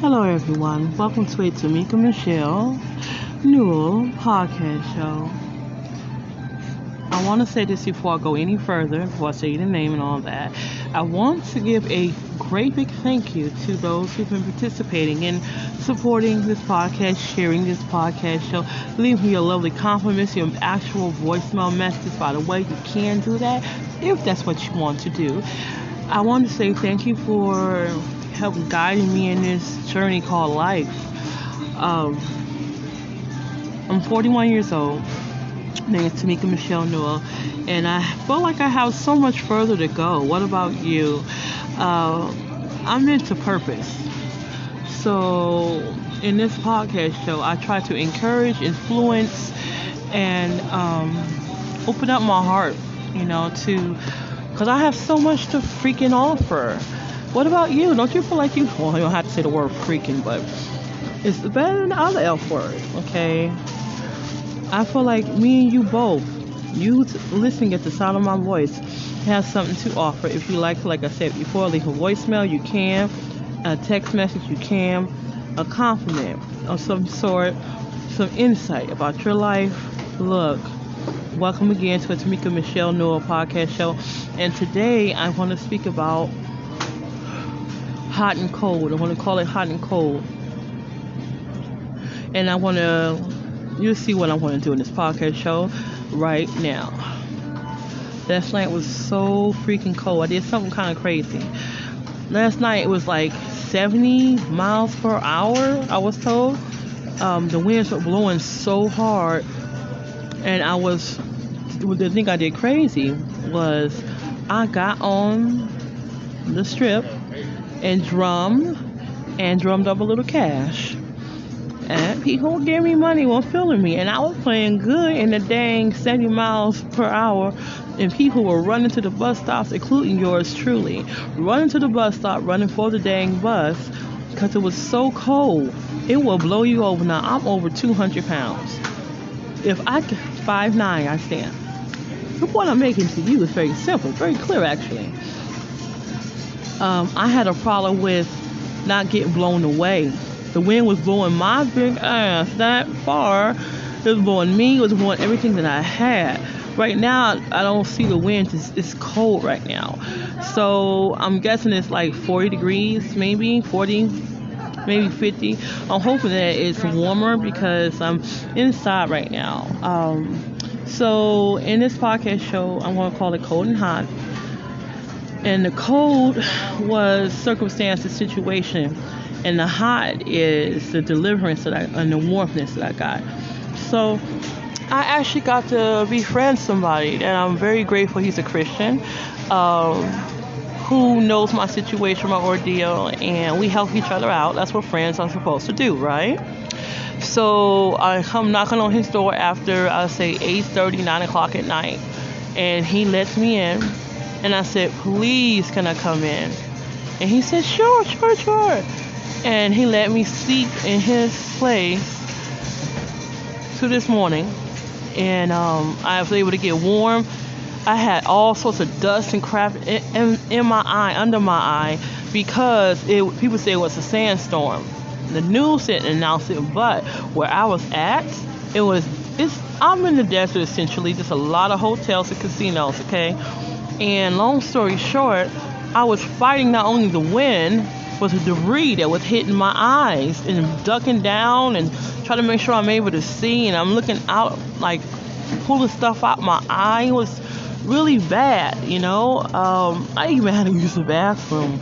Hello, everyone. Welcome to a Tamika Michelle Newell podcast show. I want to say this before I go any further, before I say the name and all that. I want to give a great big thank you to those who've been participating in supporting this podcast, sharing this podcast show, Leave me your lovely compliments, your actual voicemail messages. By the way, you can do that if that's what you want to do. I want to say thank you for help guiding me in this journey called life. Um, I'm 41 years old. My name is Tamika Michelle Newell, and I feel like I have so much further to go. What about you? Uh, I'm into purpose. So, in this podcast show, I try to encourage, influence, and um, open up my heart, you know, to because I have so much to freaking offer. What about you? Don't you feel like you? Well, you don't have to say the word freaking, but it's better than the other F word, okay? I feel like me and you both, you listening at the sound of my voice, have something to offer. If you like, like I said before, leave a voicemail, you can. A text message, you can. A compliment of some sort, some insight about your life. Look, welcome again to a Tamika Michelle Newell podcast show. And today I want to speak about hot and cold. I want to call it hot and cold. And I want to, you'll see what I want to do in this podcast show right now. Last night was so freaking cold. I did something kind of crazy. Last night it was like 70 miles per hour, I was told. Um, the winds were blowing so hard. And I was, the thing I did crazy was I got on the strip and drummed and drummed up a little cash. And people gave me money while filming me, and I was playing good in the dang 70 miles per hour. And people were running to the bus stops, including yours truly, running to the bus stop, running for the dang bus, because it was so cold. It will blow you over. Now I'm over 200 pounds. If I could, 5'9", I stand. The point I'm making to you is very simple, very clear actually um, I had a problem with not getting blown away. The wind was blowing my big ass that far. It was blowing me. It was blowing everything that I had. Right now, I don't see the wind. It's, it's cold right now. So I'm guessing it's like 40 degrees, maybe 40, maybe 50. I'm hoping that it's warmer because I'm inside right now. Um, so in this podcast show, I'm going to call it Cold and Hot and the cold was circumstance, the situation, and the hot is the deliverance that I and the warmthness that I got. So I actually got to befriend somebody, and I'm very grateful. He's a Christian. Um, who knows my situation, my ordeal, and we help each other out. That's what friends are supposed to do, right? So I come knocking on his door after I say 8:30, 9 o'clock at night, and he lets me in and I said, please, can I come in? And he said, sure, sure, sure. And he let me sleep in his place to this morning. And um, I was able to get warm. I had all sorts of dust and crap in, in, in my eye, under my eye, because it, people say it was a sandstorm. The news didn't announce it, but where I was at, it was. It's. I'm in the desert essentially. Just a lot of hotels and casinos. Okay, and long story short, I was fighting not only the wind, but the debris that was hitting my eyes and ducking down and trying to make sure I'm able to see. And I'm looking out, like pulling stuff out my eye. It was really bad, you know. Um, I even had to use the bathroom.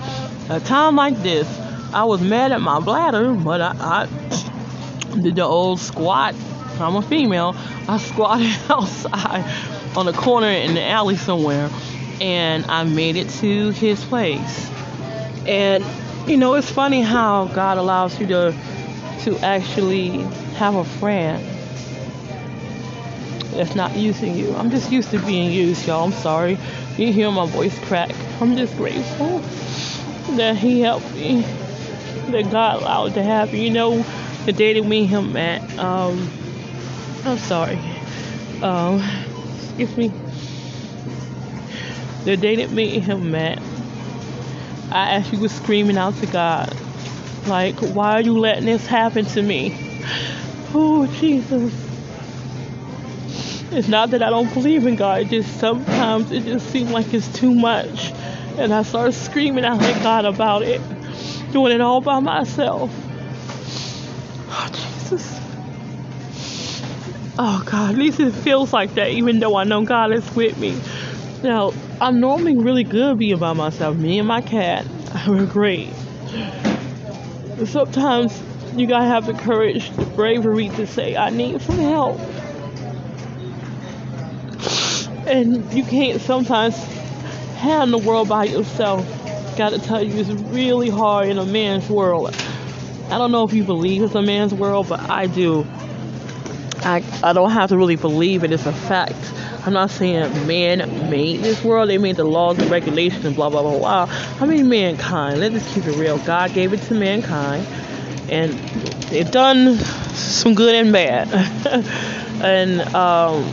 At a time like this, I was mad at my bladder, but I, I did the old squat. I'm a female. I squatted outside on the corner in the alley somewhere and I made it to his place. And you know, it's funny how God allows you to to actually have a friend that's not using you. I'm just used to being used, y'all. I'm sorry. You hear my voice crack. I'm just grateful that he helped me, that God allowed to happen. You know, the day that me and him met, um, I'm sorry. Um, excuse me the day that me and him met, I actually was screaming out to God Like, why are you letting this happen to me? Oh, Jesus. It's not that I don't believe in God, it just sometimes it just seems like it's too much. And I start screaming out at God about it, doing it all by myself. Oh, Jesus. Oh, God, at least it feels like that, even though I know God is with me. Now, I'm normally really good being by myself. Me and my cat, we're great. Sometimes you gotta have the courage, the bravery to say, I need some help. And you can't sometimes handle the world by yourself. Gotta tell you, it's really hard in a man's world. I don't know if you believe it's a man's world, but I do. I, I don't have to really believe it, it's a fact. I'm not saying man made this world, they made the laws and regulations and blah blah blah blah. I mean mankind. Let's just keep it real. God gave it to mankind and they've done some good and bad. and um,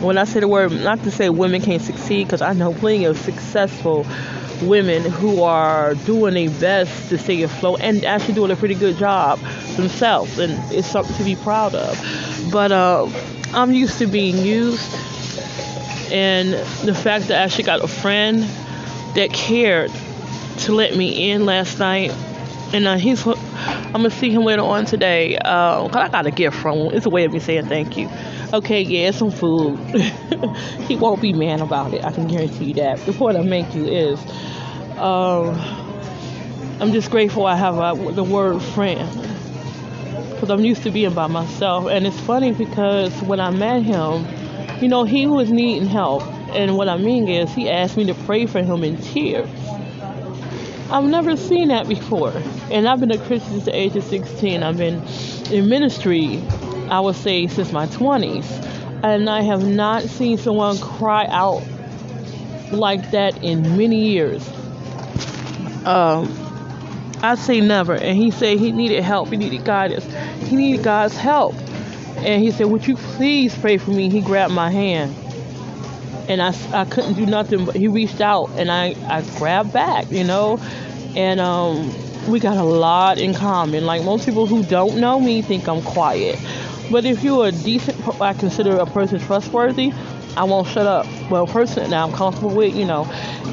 when I say the word, not to say women can't succeed, because I know plenty of successful women who are doing their best to stay afloat and actually doing a pretty good job themselves, and it's something to be proud of. But uh, I'm used to being used, and the fact that I actually got a friend that cared to let me in last night, and uh, he's I'm gonna see him later on today. Uh, cause I got a gift from him. It's a way of me saying thank you. Okay, yeah, some food. he won't be mad about it. I can guarantee you that. The point I make you is, um, I'm just grateful I have a, the word friend. Because I'm used to being by myself. And it's funny because when I met him, you know, he was needing help. And what I mean is, he asked me to pray for him in tears. I've never seen that before. And I've been a Christian since the age of 16. I've been in ministry, I would say, since my 20s. And I have not seen someone cry out like that in many years. Um, I say never. And he said he needed help. He needed guidance. He needed God's help. And he said, Would you please pray for me? He grabbed my hand. And I, I couldn't do nothing, but he reached out and I, I grabbed back, you know. And um, we got a lot in common. Like most people who don't know me think I'm quiet. But if you're a decent, I consider a person trustworthy, I won't shut up. Well, person that I'm comfortable with, you know.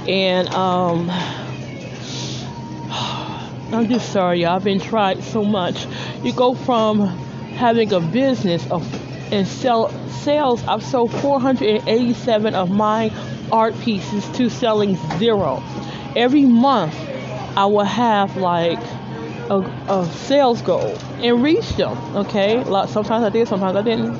And um, I'm just sorry, y'all. I've been tried so much. You go from having a business of and sell sales. I've sold 487 of my art pieces to selling zero. Every month, I will have like a, a sales goal and reach them. Okay, like sometimes I did, sometimes I didn't.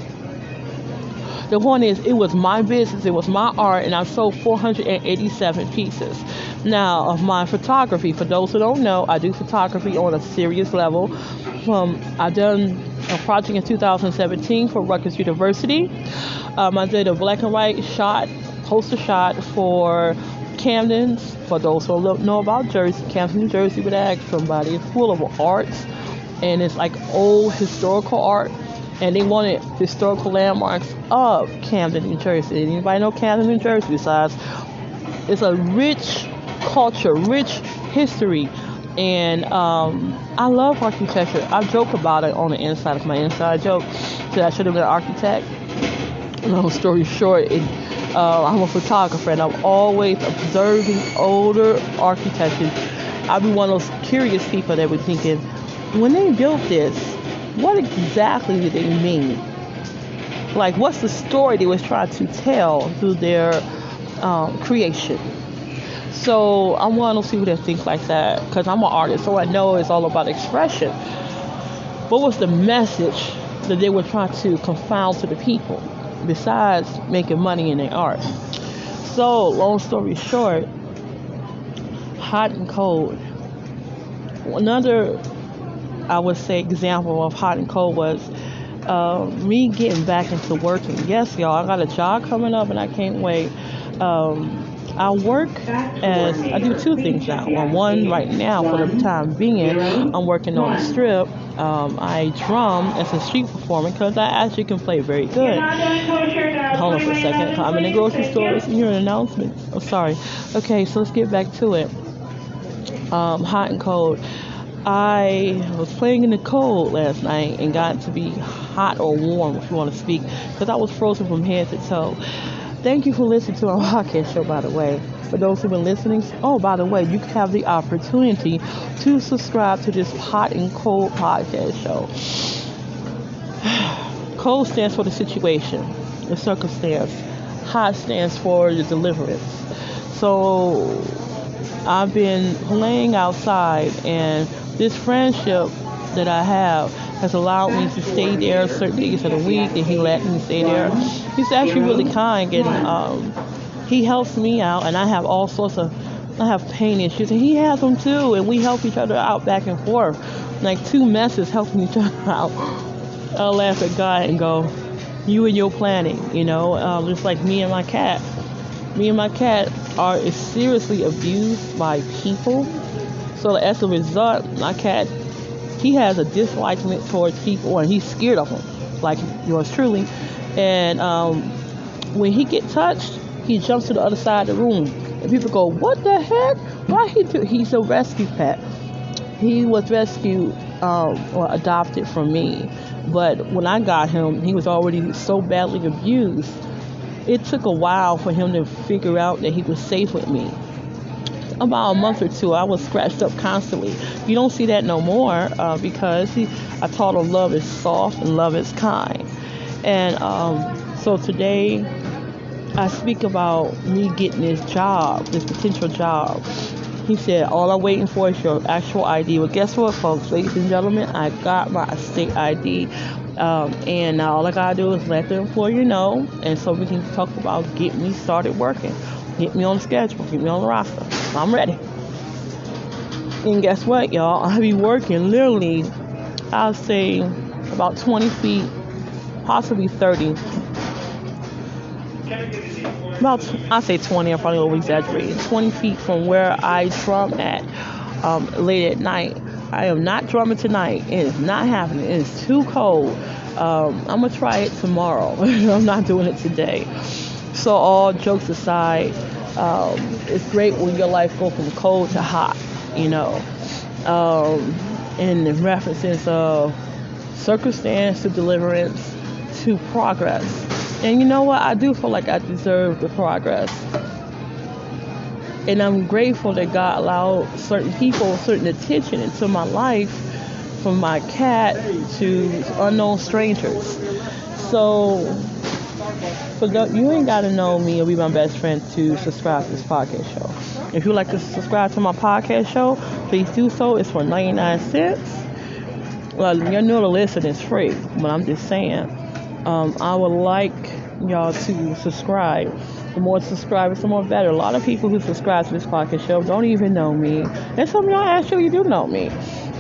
The point is, it was my business, it was my art, and I sold 487 pieces. Now, of my photography, for those who don't know, I do photography on a serious level. Um, I've done a project in 2017 for Rutgers University. Um, I did a black and white shot, poster shot for Camden's. For those who don't know about Jersey, Camden, New Jersey, would ask somebody. It's full of arts, and it's like old historical art. And they wanted historical landmarks of Camden, New Jersey. Anybody know Camden, New Jersey? Besides, it's a rich culture, rich history and um, I love architecture. I joke about it on the inside of my inside joke that I should have been an architect. Long story short, it, uh, I'm a photographer and I'm always observing older architecture. I'll be one of those curious people that were thinking, when they built this, what exactly did they mean? Like, what's the story they was trying to tell through their um, creation? So one of those people that think like that because I'm an artist, so I know it's all about expression. What was the message that they were trying to confound to the people besides making money in their art? So, long story short, hot and cold. Another, I would say, example of hot and cold was uh, me getting back into working. Yes, y'all, I got a job coming up and I can't wait. Um, I work as I do two things now. Well, one right now for the time being, I'm working on the strip. Um, I drum as a street performer because I actually can play very good. Hold on for a second. I'm in the grocery store. It's your announcement. Oh, sorry. Okay, so let's get back to it. Um, hot and cold. I was playing in the cold last night and got to be hot or warm, if you want to speak, because I was frozen from head to toe. Thank you for listening to my podcast show, by the way. For those who've been listening, oh, by the way, you have the opportunity to subscribe to this hot and cold podcast show. Cold stands for the situation, the circumstance. Hot stands for the deliverance. So I've been playing outside, and this friendship that I have has allowed me to stay there certain days of the week, and he let me stay there. He's actually really kind, and um, he helps me out, and I have all sorts of I have pain issues, and he has them too, and we help each other out back and forth, like two messes helping each other out. I laugh at God and go, "You and your planning," you know, um, just like me and my cat. Me and my cat are seriously abused by people. So as a result, my cat, he has a dislike towards people, and he's scared of them, like yours truly. And um, when he get touched, he jumps to the other side of the room, and people go, "What the heck? Why he do?" He's a rescue pet. He was rescued um, or adopted from me, but when I got him, he was already so badly abused. It took a while for him to figure out that he was safe with me. About a month or two, I was scratched up constantly. You don't see that no more uh, because he, I taught him love is soft and love is kind. And um, so today, I speak about me getting this job, this potential job. He said, All I'm waiting for is your actual ID. Well, guess what, folks, ladies and gentlemen? I got my state ID. Um, and now all I gotta do is let the employer know, and so we can talk about getting me started working, get me on schedule, get me on the roster. I'm ready. And guess what, y'all? I'll be working literally, I'll say about 20 feet, possibly 30 about I say 20. I'm probably over exaggerating. 20 feet from where I drum at um, late at night. I am not drumming tonight. It is not happening. It is too cold. Um, I'm gonna try it tomorrow. I'm not doing it today. So all jokes aside, um, it's great when your life goes from cold to hot. You know, um, in the references of circumstance to deliverance to progress and you know what? I do feel like I deserve the progress. And I'm grateful that God allowed certain people certain attention into my life, from my cat to unknown strangers. So, for the, you ain't got to know me or be my best friend to subscribe to this podcast show. If you like to subscribe to my podcast show, please do so. It's for 99 cents. Well, you know the listen is free, but I'm just saying. Um, I would like y'all to subscribe. The more subscribers, the more better. A lot of people who subscribe to this podcast show don't even know me. And some of y'all actually do know me.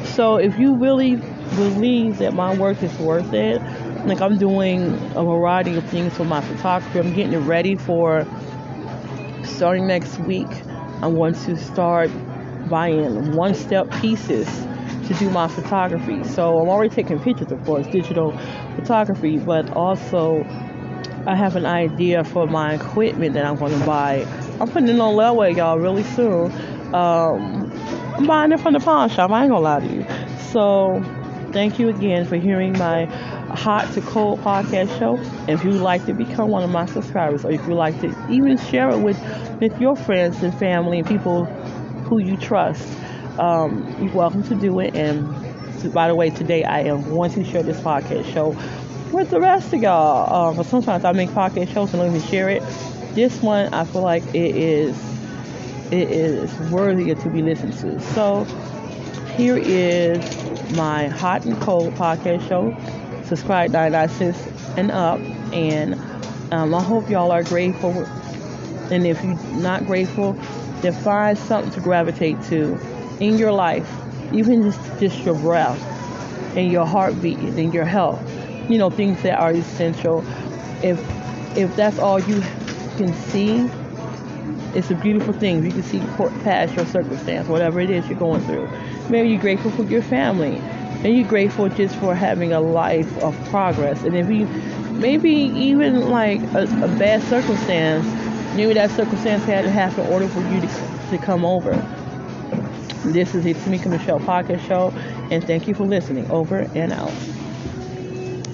So if you really believe that my work is worth it, like I'm doing a variety of things for my photography, I'm getting it ready for starting next week. I want to start buying one step pieces to do my photography. So I'm already taking pictures, of course, digital photography, but also I have an idea for my equipment that I'm going to buy. I'm putting it on layaway, y'all, really soon. Um, I'm buying it from the pawn shop. I ain't gonna lie to you. So, thank you again for hearing my hot to cold podcast show. If you'd like to become one of my subscribers, or if you'd like to even share it with with your friends and family and people who you trust, um, you're welcome to do it. And by the way, today I am going to share this podcast show with the rest of y'all. Um, but sometimes I make podcast shows and don't even share it. This one, I feel like it is it is worthy to be listened to. So here is my hot and cold podcast show. Subscribe 99 cents and up, and um, I hope y'all are grateful. And if you're not grateful, then find something to gravitate to in your life, even just, just your breath and your heartbeat and your health. You know, things that are essential. If if that's all you can see, it's a beautiful thing. You can see past your circumstance, whatever it is you're going through. Maybe you're grateful for your family. Maybe you're grateful just for having a life of progress. And if you, maybe even like a, a bad circumstance, maybe that circumstance had to happen in order for you to, to come over. This is the Tamika Michelle Podcast Show, and thank you for listening. Over and out.